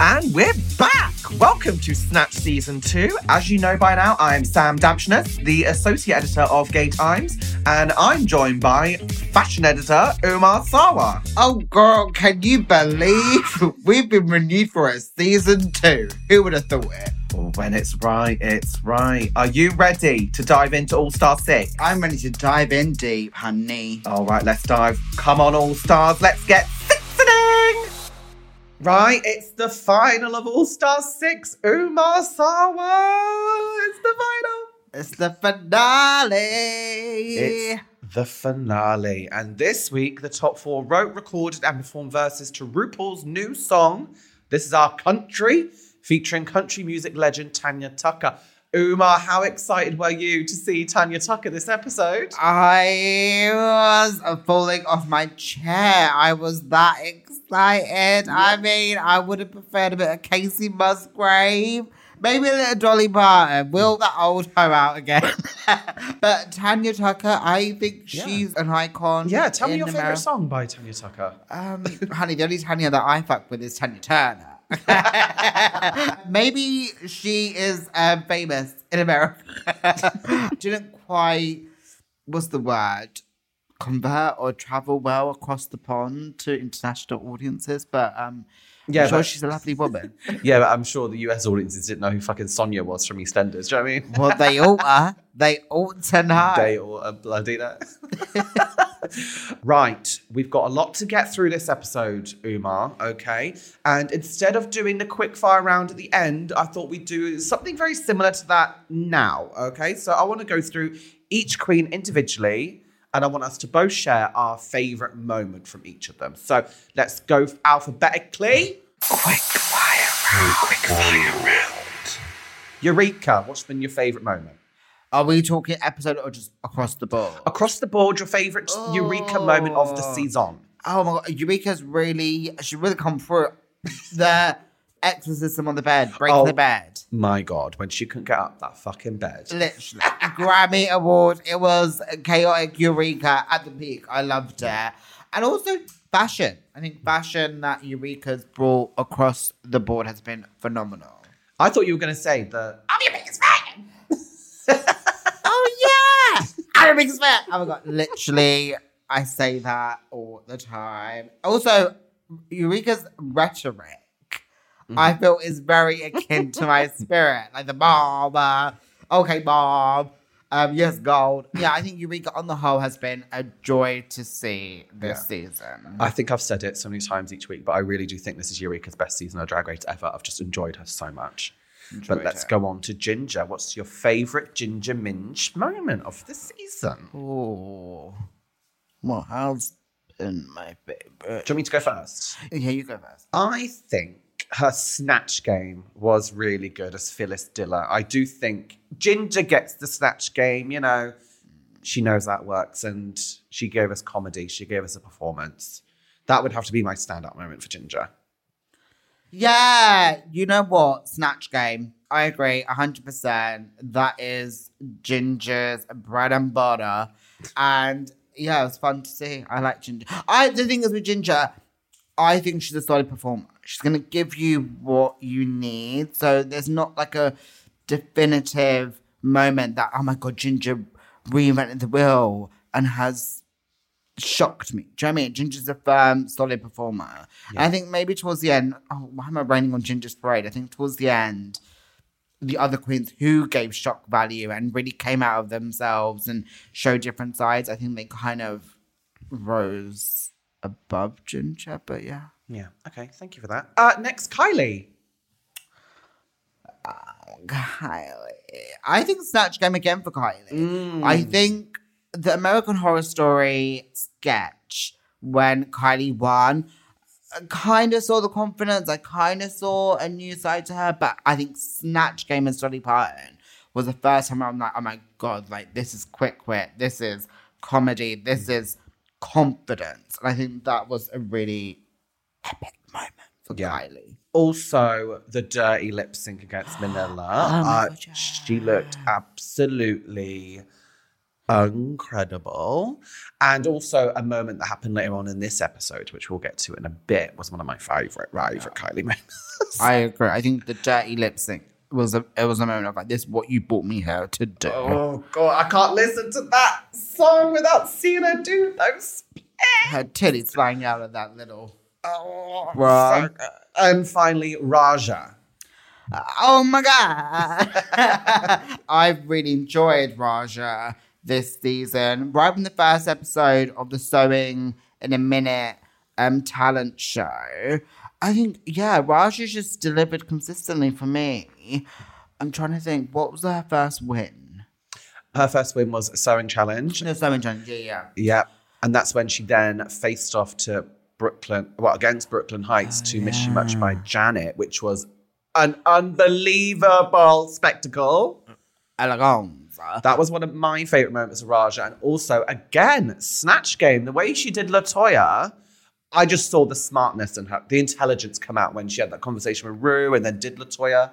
And we're back! Welcome to Snatch Season 2. As you know by now, I'm Sam Damshenas, the Associate Editor of Gay Times, and I'm joined by Fashion Editor Umar Sawa. Oh, girl, can you believe we've been renewed for a season two? Who would have thought it? Oh, when it's right, it's right. Are you ready to dive into All Star 6? I'm ready to dive in deep, honey. All right, let's dive. Come on, All Stars, let's get! Right, it's the final of All Star 6. Umar Sawa! It's the final! It's the finale. It's the finale. And this week, the top four wrote, recorded, and performed verses to RuPaul's new song, This Is Our Country, featuring country music legend Tanya Tucker. Umar, how excited were you to see Tanya Tucker this episode? I was falling off my chair. I was that excited. I mean, I would have preferred a bit of Kacey Musgrave. Maybe a little Dolly Parton. Will that old hoe out again? but Tanya Tucker, I think Yeah. she's an icon. Yeah, tell me your favourite song by Tanya Tucker. Um, honey, the only Tanya that I fuck with is Tanya Turner. Maybe she is um, famous in America. Didn't quite, what's the word? Convert or travel well across the pond to international audiences, but um, Yeah, I'm sure but- she's a lovely woman. Yeah, but I'm sure the US audiences didn't know who fucking Sonia was from EastEnders. Do you know what I mean? well, they all are. They all to know. Day or a bloody know. right, we've got a lot to get through this episode, Umar. Okay, and instead of doing the quick fire round at the end, I thought we'd do something very similar to that now. Okay, so I want to go through each queen individually. And I want us to both share our favorite moment from each of them. So let's go alphabetically. Quick fire round. Quick fire round. Eureka, what's been your favorite moment? Are we talking episode or just across the board? Across the board, your favorite Eureka moment of the Oh. season. Oh my god, Eureka's really she really come through the exorcism on the bed, breaking Oh. the bed. My God, when she couldn't get up that fucking bed. Literally. Grammy Award. It was chaotic Eureka at the peak. I loved it. And also fashion. I think fashion that Eureka's brought across the board has been phenomenal. I thought you were going to say that. I'm your biggest fan. oh yeah. I'm your biggest fan. Oh my god, literally, I say that all the time. Also, Eureka's rhetoric, I feel, is very akin to my spirit. Like the mom, uh, okay, Bob. Um, yes, gold. Yeah, I think Eureka on the whole has been a joy to see this season. I think I've said it so many times each week, but I really do think this is Eureka's best season of Drag Race ever. I've just enjoyed her so much. but let's it. go on to Ginger. What's your favourite Ginger Minj moment of the season? Oh, what has been my favorite? Do you want me to go first? Yeah, you go first. I think her snatch game was really good as Phyllis Diller. I do think Ginger gets the snatch game, you know, she knows that works and she gave us comedy, she gave us a performance. That would have to be my standout moment for Ginger. Yeah, you know what? Snatch game. I agree, 100%. That is Ginger's bread and butter. And yeah, it was fun to see. I like Ginger. I The thing is with Ginger, I think she's a solid performer. She's going to give you what you need. So there's not like a definitive moment that, oh my God, Ginger reinvented the wheel and has shocked me. Do you know what I mean? Ginger's a firm, solid performer. And I think maybe towards the end, oh, why am I raining on Ginger's parade? I think towards the end, the other queens who gave shock value and really came out of themselves and showed different sides, I think they kind of rose above Ginger. But yeah. Yeah, okay, thank you for that. Uh, next, Kylie. Kylie. I think Snatch Game again for Kylie. I think the American Horror Story sketch when Kylie won kind of saw the confidence. I kind of saw a new side to her, but I think Snatch Game and Dolly Parton was the first time I'm like, oh my god, like this is quick wit, this is comedy, this is confidence, and I think that was a really epic moment for Yeah. Kylie. Also, the dirty lip sync against Manila. Oh uh. She looked absolutely incredible. And also a moment that happened later on in this episode, which we'll get to in a bit, was one of my favorite, favorite Kylie moments. I agree. I think the dirty lip sync was a it was a moment of like this is what you brought me here to do. oh god, I can't listen to that song without seeing her do those. Her titties flying out of that little Oh, Right. so good. and finally, Ra'Jah. Oh my god! I've really enjoyed Ra'Jah this season. Right from the first episode of the Sewing in a Minute um talent show, I think yeah, Ra'Jah just delivered consistently for me. I'm trying to think, what was her first win? Her first win was a sewing challenge. The Sewing Challenge, yeah, yeah. Yeah. And that's when she then faced off to Brooklyn, well, against Brooklyn Heights to Miss You Much by oh, Janet, which was an unbelievable spectacle. Eleganza. That was one of my favorite moments of Ra'Jah. And also, again, Snatch Game, the way she did Latoya, I just saw the smartness and her, the intelligence come out when she had that conversation with Rue and then did Latoya.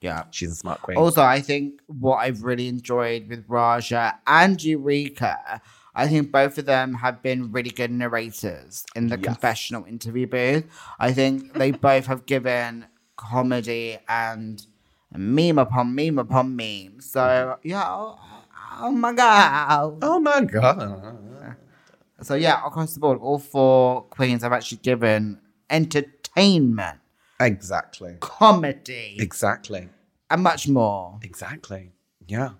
Yeah. She's a smart queen. Also, I think what I've really enjoyed with Ra'Jah and Eureka, I think both of them have been really good narrators in the Yes. confessional interview booth. I think they both have given comedy and meme upon meme upon meme. So, yeah, oh, oh my God. oh my God. So, yeah, across the board, all four queens have actually given entertainment, Exactly. comedy, Exactly. and much more. Exactly. Yeah.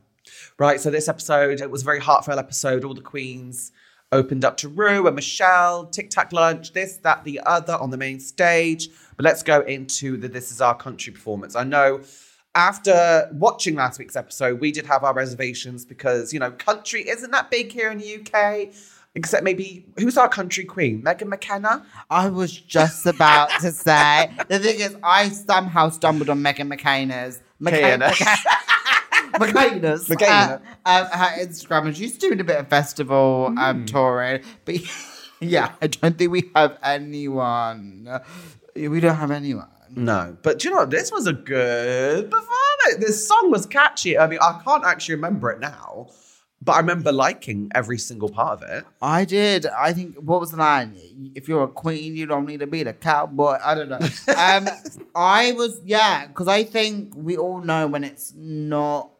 Right. So this episode, it was a very heartfelt episode. All the queens opened up to Rue and Michelle, Tic Tac Lunch, this, that, the other on the main stage. But let's go into the This Is Our Country performance. I know after watching last week's episode, we did have our reservations because, you know, country isn't that big here in the UK. Except maybe, who's our country queen? Megan McKenna? I was just about to say. The thing is, I somehow stumbled on Megan Kayana. McCaina's McCaina. uh, um, her Instagram, and she's doing a bit of festival Hmm. um, touring. But yeah, I don't think we have anyone. We don't have anyone. No, but do you know what? This was a good performance. This song was catchy. I mean, I can't actually remember it now, but I remember liking every single part of it. I did. I think what was the line? If you're a queen, you don't need to be the cowboy. I don't know. Um, I was yeah, because I think we all know when it's not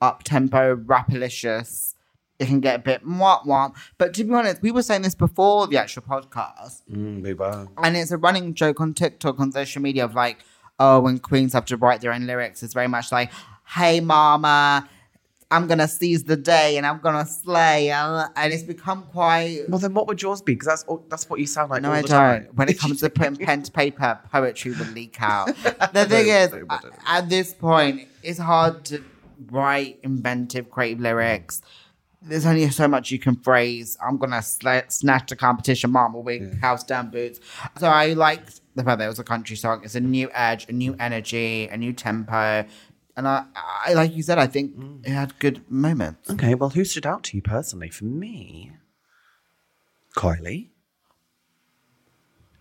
up tempo, rapalicious, it can get a bit mwah mwah. But to be honest, we were saying this before the actual podcast, Mm, were. and it's a running joke on TikTok on social media of like, oh, when queens have to write their own lyrics, it's very much like, hey mama. I'm gonna seize the day and I'm gonna slay, and and it's become quite Well, then what would yours be? Because that's all- that's what you sound like. no, I don't. time. When it comes to putting pen to paper, poetry will leak out. The thing is, No, at this point, it's hard to write inventive, creative lyrics. There's only so much you can phrase. I'm gonna sla- snatch the competition, marble wig, house down boots. So I liked the fact that it was a country song. It's a new edge, a new energy, a new tempo, and I, I like you said, I think Mm. it had good moments. Okay, well, who stood out to you personally? For me, Kylie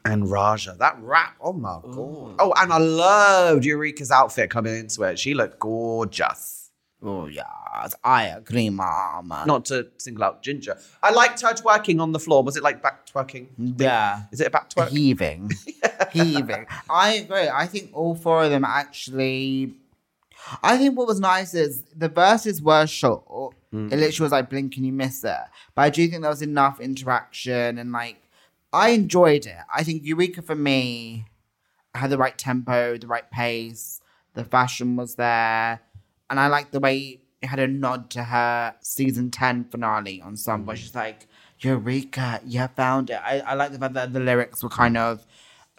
and Ra'Jah. That rap, oh my god! Oh, and I loved Eureka's outfit coming into it. She looked gorgeous. Oh yes, I agree, mama. Not to single out Ginger. I liked her twerking on the floor. Was it like back twerking? Yeah. Is it a back twerk? heaving, heaving. I agree. I think all four of them actually. I think what was nice is the verses were short. It literally was like blink and you miss it. But I do think there was enough interaction and like I enjoyed it. I think Eureka for me had the right tempo, the right pace. The fashion was there, and I liked the way it had a nod to her season ten finale on some, where she's like, "Eureka, you found it." I, I like the fact that the lyrics were kind of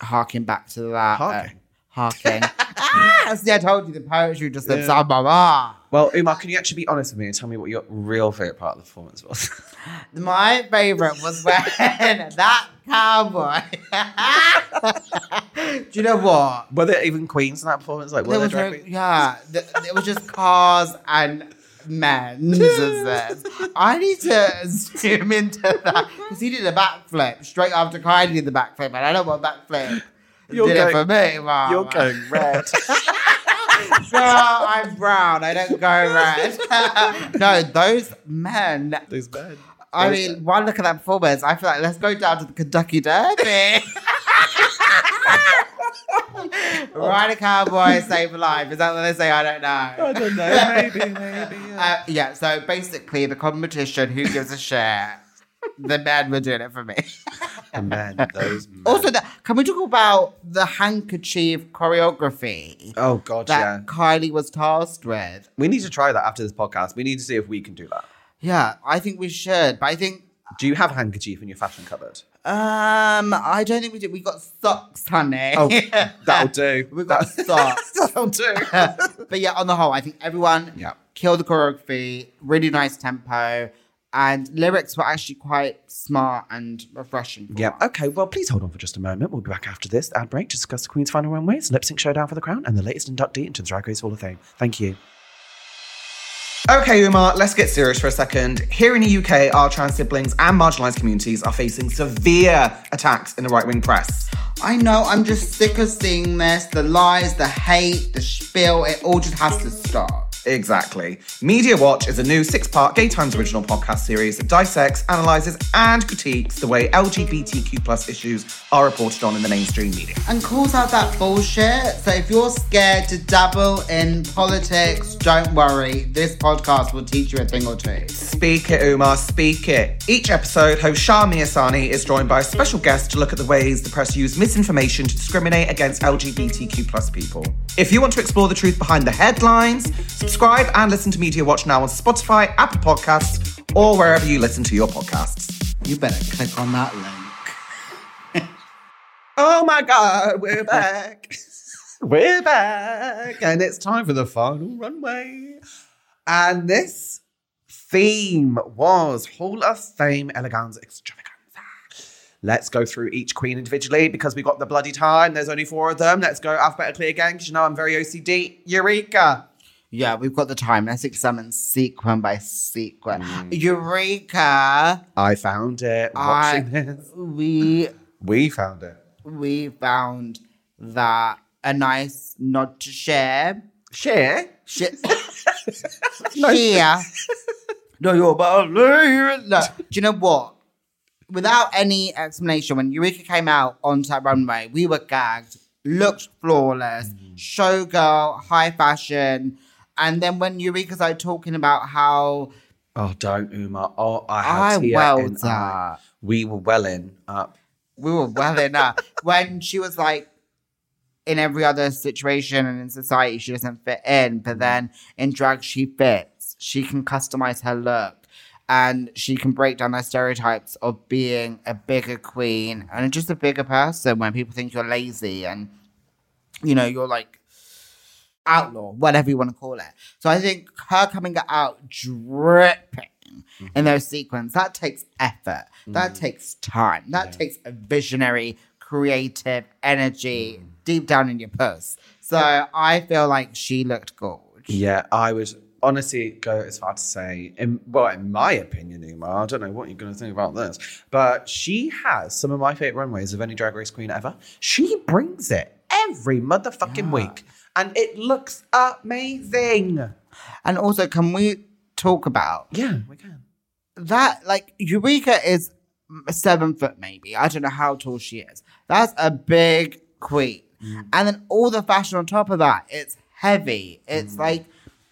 harking back to that. Harking? Uh, harking. ah, see, I told you the poetry just said Yeah. "Sa ba ba." Well, Umar, can you actually be honest with me and tell me what your real favorite part of the performance was? My favorite was when that cowboy. Do you know what? were there even queens in that performance? Like, were There there was drag no, queens? yeah, th- it was just cars and men. I need to zoom into that because he did a backflip straight after Kylie did the backflip, and I don't want backflip. You're did it going- for me, mama. You're going red. I'm brown. I don't go red. no, those men. Those men. I mean, one look at that performance. I feel like let's go down to the Kentucky Derby. Ride a cowboy, save a life. Is that what they say? I don't know. I don't know. Maybe, maybe. Yeah. Uh, yeah, so basically, the competition, who gives a share? The men were doing it for me. the men, those men. Also, the, can we talk about the handkerchief choreography oh god, that yeah. Kylie was tasked with? We need to try that after this podcast. We need to see if we can do that. Yeah, I think we should. But I think, Do you have a handkerchief in your fashion cupboard? um, I don't think we did. We got socks, honey. Oh, That'll do. We got socks. That'll do. but yeah, on the whole, I think everyone Yeah. killed the choreography, really nice tempo, and lyrics were actually quite smart and refreshing. for Yeah. us. Okay. Well, please hold on for just a moment. We'll be back after this ad break to discuss the Queen's final runways, lip sync showdown for the crown, and the latest inductee into the Drag Race Hall of Fame. Thank you. Okay, Umar, let's get serious for a second. Here in the UK, our trans siblings and marginalised communities are facing severe attacks in the right wing press. I know, I'm just sick of seeing this the lies, the hate, the spiel, it all just has to stop. Exactly. Media Watch is a new six part Gay Times original podcast series that dissects, analyses, and critiques the way LGBTQ plus issues are reported on in the mainstream media. And calls out that bullshit. So if you're scared to dabble in politics, don't worry. This podcast will teach you a thing or two. Speak it, Umar, speak it. Each episode, host Shah Miasani is joined by a special guest to look at the ways the press use misinformation to discriminate against LGBTQ plus people. If you want to explore the truth behind the headlines, subscribe and listen to Media Watch now on Spotify, Apple Podcasts, or wherever you listen to your podcasts. You better click on that link. Oh my God, we're back. we're back. And it's time for the final runway. And this theme was Hall of Fame Elegance Extravaganza. Let's go through each queen individually because we've got the bloody time. There's only four of them. Let's go alphabetically again because you know I'm very OCD. Eureka. Yeah, we've got the time. Let's examine sequin by sequin. Mm. Eureka! I found it. I, Watching this. we We found it. we found that a nice nod to share. Share. Share. share. No, you're about no. Do you know what? Without any explanation, when Eureka came out onto that runway, we were gagged, looked flawless, mm-hmm. showgirl, high fashion. And then when Eureka started talking about how Oh, don't, Uma. Oh, I I had tear welled in up. We were welling up. we were well enough. when she was like, in every other situation and in society, she doesn't fit in, but mm-hmm. then in drag, she fits. She can customize her look and she can break down those stereotypes of being a bigger queen and just a bigger person when people think you're lazy and, you know, you're like outlaw, whatever you want to call it. So I think her coming out dripping in mm-hmm. those sequins, that takes effort. That mm. takes time. That takes a visionary, creative energy mm. deep down in your purse. So I feel like she looked gorgeous. Yeah, I would honestly go as far to say, in, well, in my opinion, Uma, I don't know what you're going to think about this, but she has some of my favorite runways of any Drag Race queen ever. She brings it every motherfucking Yeah. week, and it looks amazing. And also, can we talk about Yeah, we can. that? Like, Eureka is seven foot, maybe. I don't know how tall she is. That's a big queen. Mm. And then all the fashion on top of that, it's heavy. It's mm. like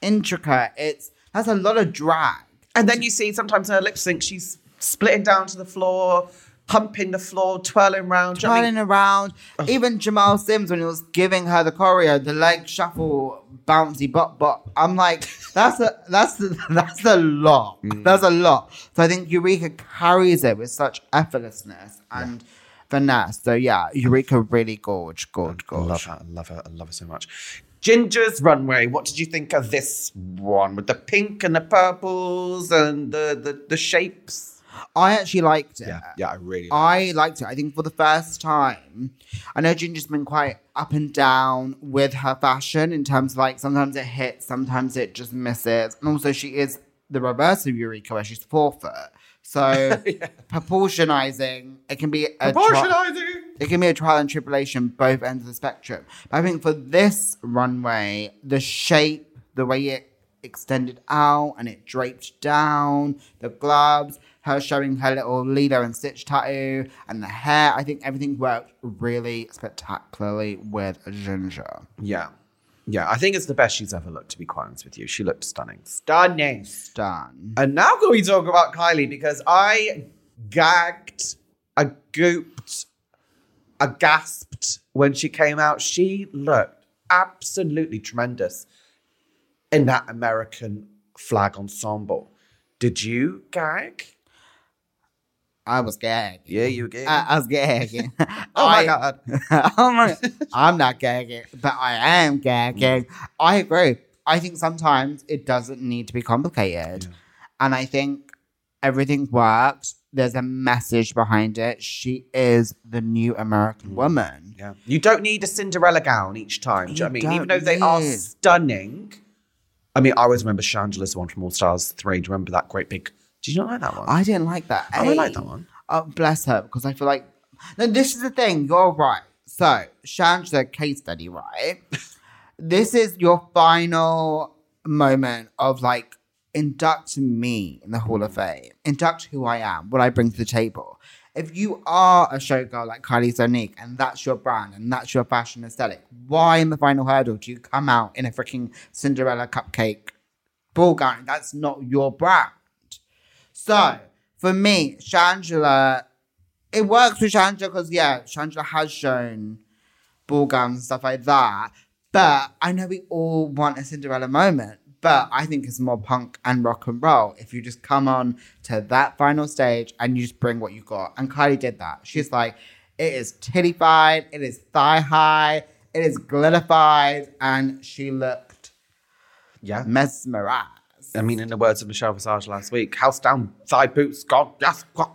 intricate. It's that's a lot of drag. And then you see sometimes in her lip sync, she's splitting down to the floor, pumping the floor, twirling around. Do you know I mean? Around. Even Jamal Sims, when he was giving her the choreo, the leg shuffle, bouncy bop bop. I'm like, that's a that's a, that's a lot. Mm. That's a lot. So I think Eureka carries it with such effortlessness and finesse. So yeah, Eureka really gorge, gorge, I love gorge. her. I love her. I love her so much. Ginger's runway. What did you think of this one with the pink and the purples and the the, the shapes? I actually liked it. yeah, yeah I really. I liked it. I think for the first time, I know Ginger's been quite up and down with her fashion in terms of like sometimes it hits, sometimes it just misses. And also, she is the reverse of Eureka, where she's four foot. So, proportionizing, it can be a tr- Proportionizing. It can be a trial and tribulation, both ends of the spectrum. But I think for this runway, the shape, the way it extended out and it draped down, the gloves, her showing her little Lilo and Stitch tattoo, and the hair, I think everything worked really spectacularly with Ginger. Yeah. Yeah, I think it's the best she's ever looked, to be quite honest with you. She looked stunning. Stunning. Done. And now can we talk about Kylie? Because I gagged, I gooped, I gasped when she came out. She looked absolutely tremendous in that American flag ensemble. Did you gag? I was gagging. Yeah, you gagged. I, I was gagging. oh my god. oh my, I'm not gagging, but I am gagging. Mm. I agree. I think sometimes it doesn't need to be complicated. And I think everything works. There's a message behind it. She is the new American mm. woman. Yeah. You don't need a Cinderella gown each time. Do you know what I mean? Even though they are stunning. I mean, I always remember Chandler's one from All Stars 3. Do you remember that great big. Did you not like that one? I didn't like that. Oh, I I A, like that one. Oh, bless her, because I feel like. No, this is the thing. You're right. So, Shangela case study, right? this is your final moment of like induct me in the Hall of mm. Fame. Induct who I am, what I bring to the table. If you are a showgirl like Kylie Sonique and that's your brand and that's your fashion aesthetic, why in the final hurdle do you come out in a freaking Cinderella cupcake ball gown? That's not your brand. So for me, Shangela, it works with Shangela because yeah, Shangela has shown ball gowns and stuff like that. But I know we all want a Cinderella moment. But I think it's more punk and rock and roll if you just come on to that final stage and you just bring what you got. And Kylie did that. She's like, it is tittified, it is thigh high, it is glitterified, and she looked Yeah. mesmerized. I mean, in the words of Michelle Visage last week, house down, thigh boots, God, yes. well,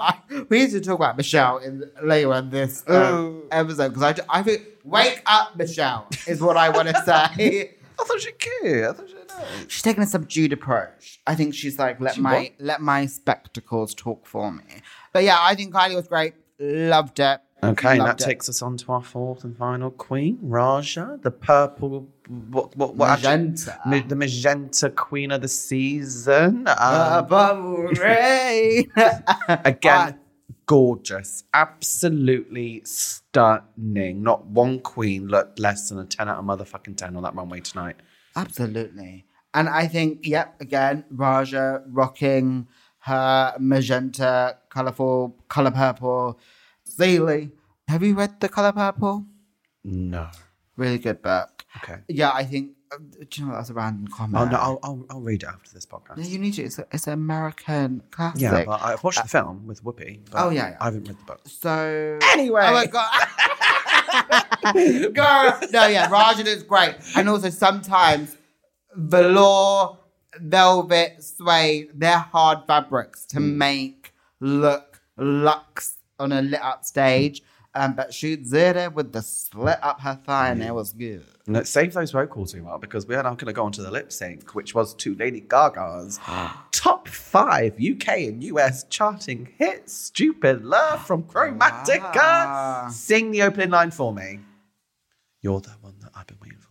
I, we need to talk about Michelle in, later in this Oh. episode because I, I think wake up, Michelle, is what I want to say. I thought she could. I thought she no. she's taking a subdued approach. I think she's like let She my what? let my spectacles talk for me. But yeah, I think Kylie was great. Loved it. Okay, and that Loved it. takes us on to our fourth and final queen, Ra'Jah, the purple, what, what, what actually- Magenta. Ma- the magenta queen of the season. Um, Above rain. again, gorgeous, absolutely stunning. Not one queen looked less than a ten out of motherfucking ten on that runway tonight. Absolutely. And I think, yep, again, Ra'Jah rocking her magenta, colourful, colour purple. Sealy. Have you read The Colour Purple? No. Really good book. Okay. Yeah, I think. Uh, Do you know? That's a random comment. Oh no, I'll, I'll, I'll read it after this podcast. No, you need to. It's, a, it's an American classic. Yeah, but I've watched the film with Whoopi. But Oh, yeah, yeah. I haven't read the book. So. Anyway. Oh my god. Girl. No, yeah, Rajan is great. And also sometimes velour, velvet, suede, they're hard fabrics to make look luxe on a lit up stage. Um, but she did it with the slit up her thigh and it was good. No, save those vocals, Umar, because we are now going to go on to the lip sync, which was to Lady Gaga's top five UK and US charting hit, Stupid Love from Chromatica. Wow. Sing the opening line for me. You're the one that I've been waiting for.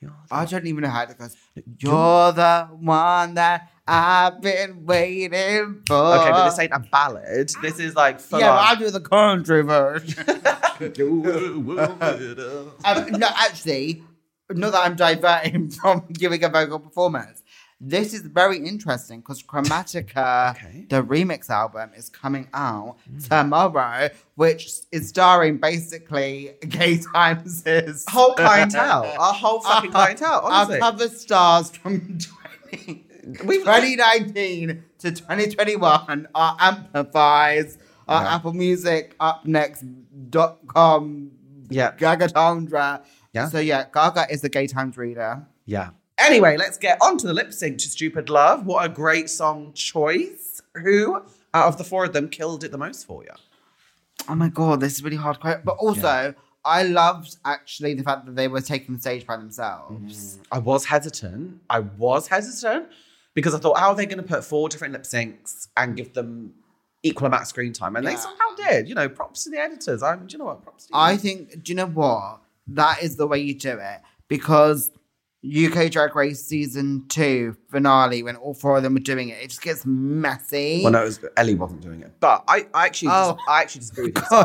You're the I don't even know how it goes. You're the one that I've been waiting for. Okay, but this ain't a ballad. This is like full Yeah, but. I'll do the country version. um, no, actually, not that I'm diverting from giving a vocal performance. This is very interesting because Chromatica, Okay. the remix album, is coming out tomorrow, which is starring basically Gay Times' whole clientele. Our whole fucking clientele, honestly. Our cover stars from 20, We've- 2019 to 2021 are amplifies. Our Yeah. Apple Music, up next, dot com, Yeah. Gaga Tundra. Yeah. So yeah, Gaga is the Gay Times reader. Yeah. Anyway, let's get on to the lip sync to Stupid Love. What a great song choice. Who out of the four of them killed it the most for you? Oh my god, this is really hard. quote. But also, I loved actually the fact that they were taking the stage by themselves. Mm-hmm. I was hesitant. I was hesitant because I thought, how are they going to put four different lip syncs and give them equal amount of screen time, and they somehow did. You know, props to the editors. I'm, do you know what? Props to you. I think, do you know what? That is the way you do it because UK Drag Race season two finale, when all four of them were doing it, it just gets messy. Well, no, it was, Ellie wasn't doing it, but I, I actually, Oh. dis- I actually disagree with this.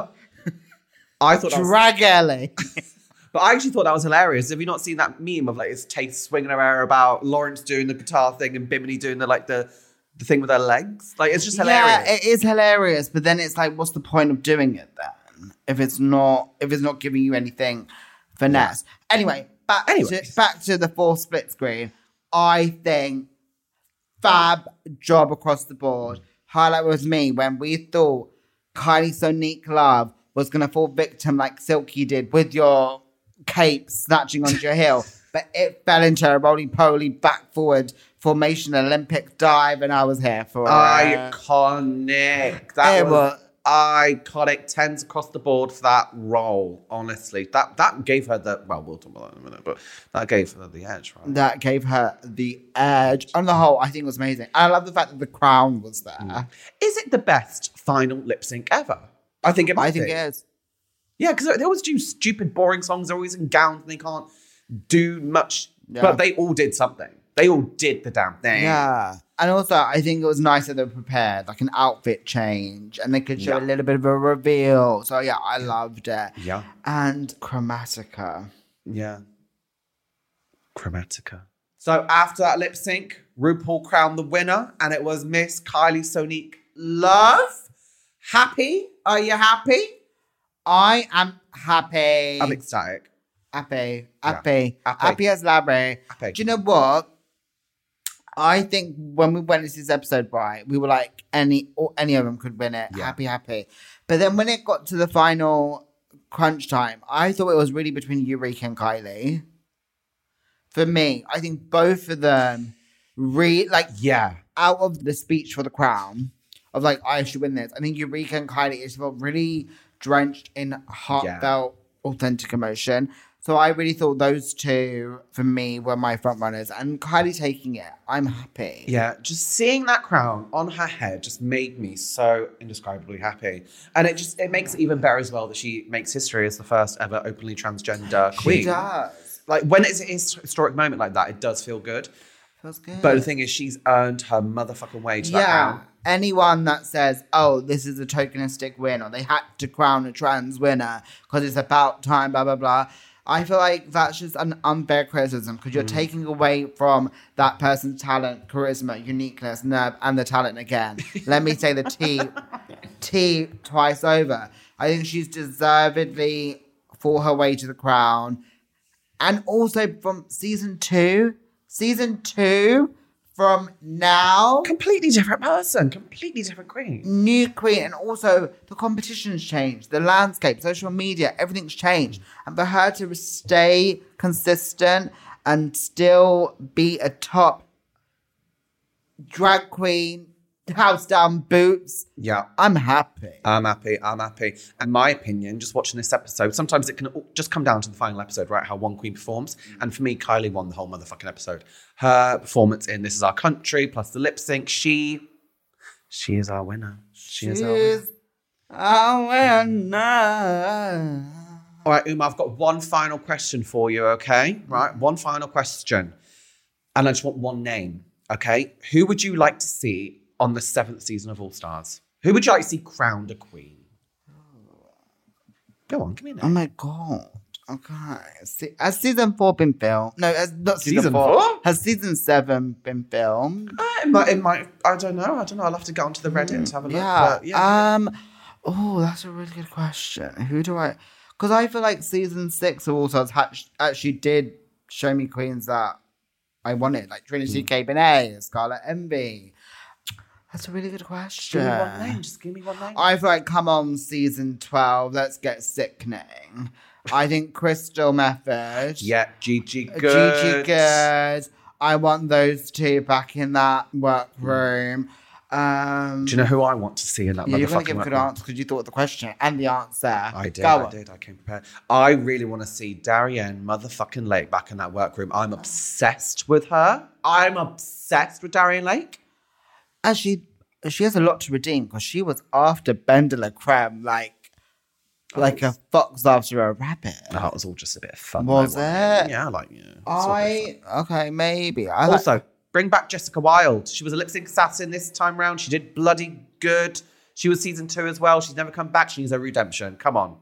I thought, that was, drag Ellie. but I actually thought that was hilarious. Have you not seen that meme of like his taste swinging around about Lawrence doing the guitar thing and Bimini doing the like the the thing with her legs? Like it's just hilarious. Yeah, it is hilarious, but then it's like, what's the point of doing it then? If it's not, if it's not giving you anything finesse. Anyway, back Anyway. to back to the full split screen. I think fab job across the board. Highlight was me when we thought Kylie Sonique Love was gonna fall victim like Silky did with your cape snatching onto your heel, but it fell into a roly poly back forward formation Olympic dive, and I was here for it. Iconic. That It was, was- iconic. Tens across the board for that role. Honestly, that that gave her the well. We'll talk about that in a minute, but that gave her the edge, right? that gave her the edge. On the whole, I think it was amazing. I love the fact that the crown was there. Mm. Is it the best final lip sync ever? I think it might I think be. it is. Yeah, because they always do stupid, boring songs. They're always in gowns and they can't do much. Yeah. But they all did something. They all did the damn thing. Yeah. And also, I think it was nice that they were prepared, like an outfit change, and they could show Yeah. a little bit of a reveal. So, yeah, I loved it. Yeah. And Chromatica. Yeah. Chromatica. So after that lip sync, RuPaul crowned the winner, and it was Miss Kylie Sonique Love. Happy? Are you happy? I am happy. I'm ecstatic. happy. Yeah. Happy. Happy. Happy as Larry. Happy. Do you know what? I think when we went into this episode, right, we were like, any or any of them could win it. Yeah. Happy, happy. But then when it got to the final crunch time, I thought it was really between Eureka and Kylie. For me, I think both of them re like Yeah. out of the speech for the crown of like I should win this. I think Eureka and Kylie is felt really drenched in heartfelt, authentic emotion. So I really thought those two for me were my front runners, and Kylie taking it, I'm happy. Yeah, just seeing that crown on her head just made me so indescribably happy. And it just it makes it even better as well that she makes history as the first ever openly transgender queen. she does. Like when it's a historic moment like that, it does feel good. Feels good. But the thing is, she's earned her motherfucking way to that yeah, crown. Anyone that says, "Oh, this is a tokenistic win," or they had to crown a trans winner because it's about time, blah blah blah. I feel like that's just an unfair criticism because you're Mm. taking away from that person's talent, charisma, uniqueness, nerve, and the talent again. Let me say the T, T twice over. I think she's deservedly fought her way to the crown, and also from season two, season two from now Completely different person, completely different queen. new queen and also the competition's changed the landscape social media everything's changed and for her to stay consistent and still be a top drag queen house down boots Yeah. i'm happy I'm happy. I'm happy. In my opinion, just watching this episode, sometimes it can all- just come down to the final episode, right? How one queen performs. Mm. And for me, Kylie won the whole motherfucking episode. Her performance in This Is Our Country plus the lip sync, she, she is our winner. She is our winner. She's a winner. All right, Uma, I've got one final question for you, okay? Right, one final question. And I just want one name, okay? Who would you like to see on the seventh season of All Stars? Who would you like to see crowned a queen? Go on, give me a oh name. my god okay Se- has season four been filmed no has not season, Season four. four? has season seven been filmed Uh, it, might, it might, I don't know. I don't know. I'll have to go onto the Reddit and have a look. Yeah. but yeah. Um. Oh, that's a really good question. Who do I? Because I feel like season six of All Stars ha- actually did show me queens that I wanted, like Trinity Hmm. K. Bonet, Scarlet Envy. That's a really good question. give me one name. Just give me one name. I feel like, come on, season 12, let's get sickening. I think Crystal Methyd. yeah, Gigi Goode. Gigi Goode. I want those two back in that workroom. Um, Do you know who I want to see in that yeah, you're going to give a good workroom? answer because you thought of the question and the answer. I did. Go I on. did. I came prepared. I really want to see Darienne motherfucking Lake back in that workroom. I'm obsessed with her. I'm obsessed with Darienne Lake. Actually, she she has a lot to redeem because she was after BenDeLaCreme like oh, like a fox after a rabbit. Oh, it was all just a bit of fun. Was though, it? Yeah, like yeah. it's all a bit I okay, maybe. I fun. like, Also, bring back Jessica Wild. She was a lip sync assassin this time round. She did bloody good. She was season two as well. She's never come back. She needs a redemption. Come on.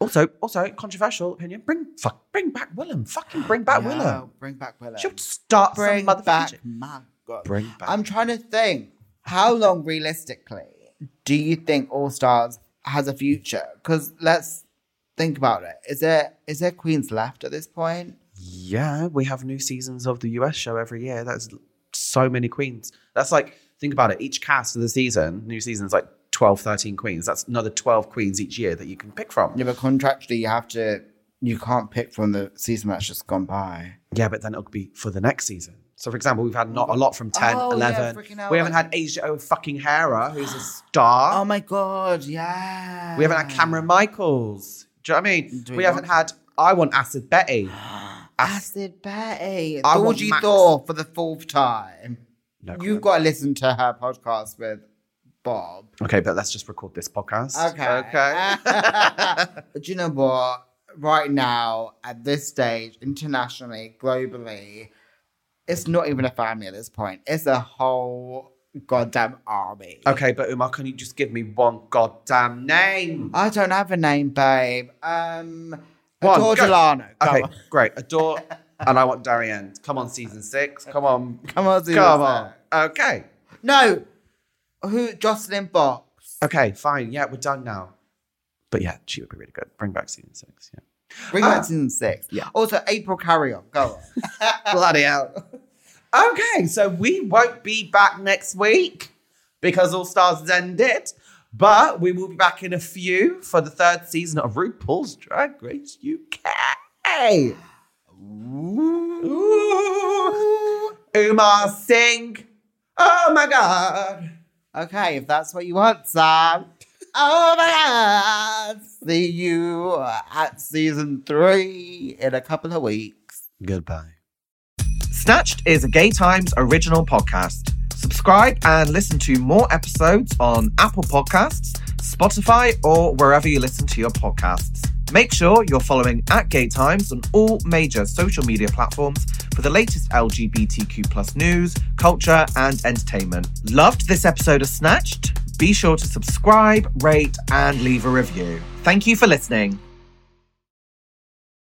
Also, also controversial opinion. Bring fuck, bring back Willam. Fucking bring back Yeah, Willam. Bring back Willam. She'll start bring some motherfucking back shit. my God. Bring back. I'm trying to think. How long realistically do you think All Stars has a future? Because let's think about it. Is there is there queens left at this point? Yeah, we have new seasons of the US show every year. That's so many queens. That's like, think about it. Each cast of the season, new season's like 12, 13 queens. That's another 12 queens each year that you can pick from. Yeah, but contractually you have to you can't pick from the season that's just gone by. Yeah, but then it'll be for the next season. So, for example, we've had not a oh. lot from 10, Oh, yeah, 11. freaking hell. we haven't had Asia O fucking Hara, who's a star. Oh my god, yeah. we haven't had Kameron Michaels. Do you know what I mean? Do we, we haven't had I Want Acid Betty. Acid Betty. I want Georgie Max. Thor for the fourth time. No You've got to listen to her podcast with Bob. Okay, but let's just record this podcast. Okay. Okay. But you know what? Right now, at this stage, internationally, globally, it's not even a family at this point. It's a whole goddamn army. okay, but Umar, can you just give me one goddamn name? I don't have a name, babe. Um, One, Adore go. Delano. Come Okay, on. great. Adore, and I want Darienne. Come on, season six. Come on. Come on, see Come on. Okay. No. Who? Joslyn Fox. Okay, fine. Yeah, we're done now. But yeah, she would be really good. Bring back season six. Yeah. Bring Ah. back season six. Yeah. Also, April Carrión. Go on. Bloody hell. Okay, so we won't be back next week because All Stars has ended. But we will be back in a few for the third season of RuPaul's Drag Race UK. Ooh. Umar Singh. Oh my God. Okay, if that's what you want, Sam. Oh my god! See you at season three in a couple of weeks. Goodbye. Snatched is a Gay Times original podcast. Subscribe and listen to more episodes on Apple Podcasts, Spotify, or wherever you listen to your podcasts. Make sure you're following at Gay Times on all major social media platforms for the latest LGBTQ plus news, culture, and entertainment. Loved this episode of Snatched? Be sure to subscribe, rate, and leave a review. Thank you for listening.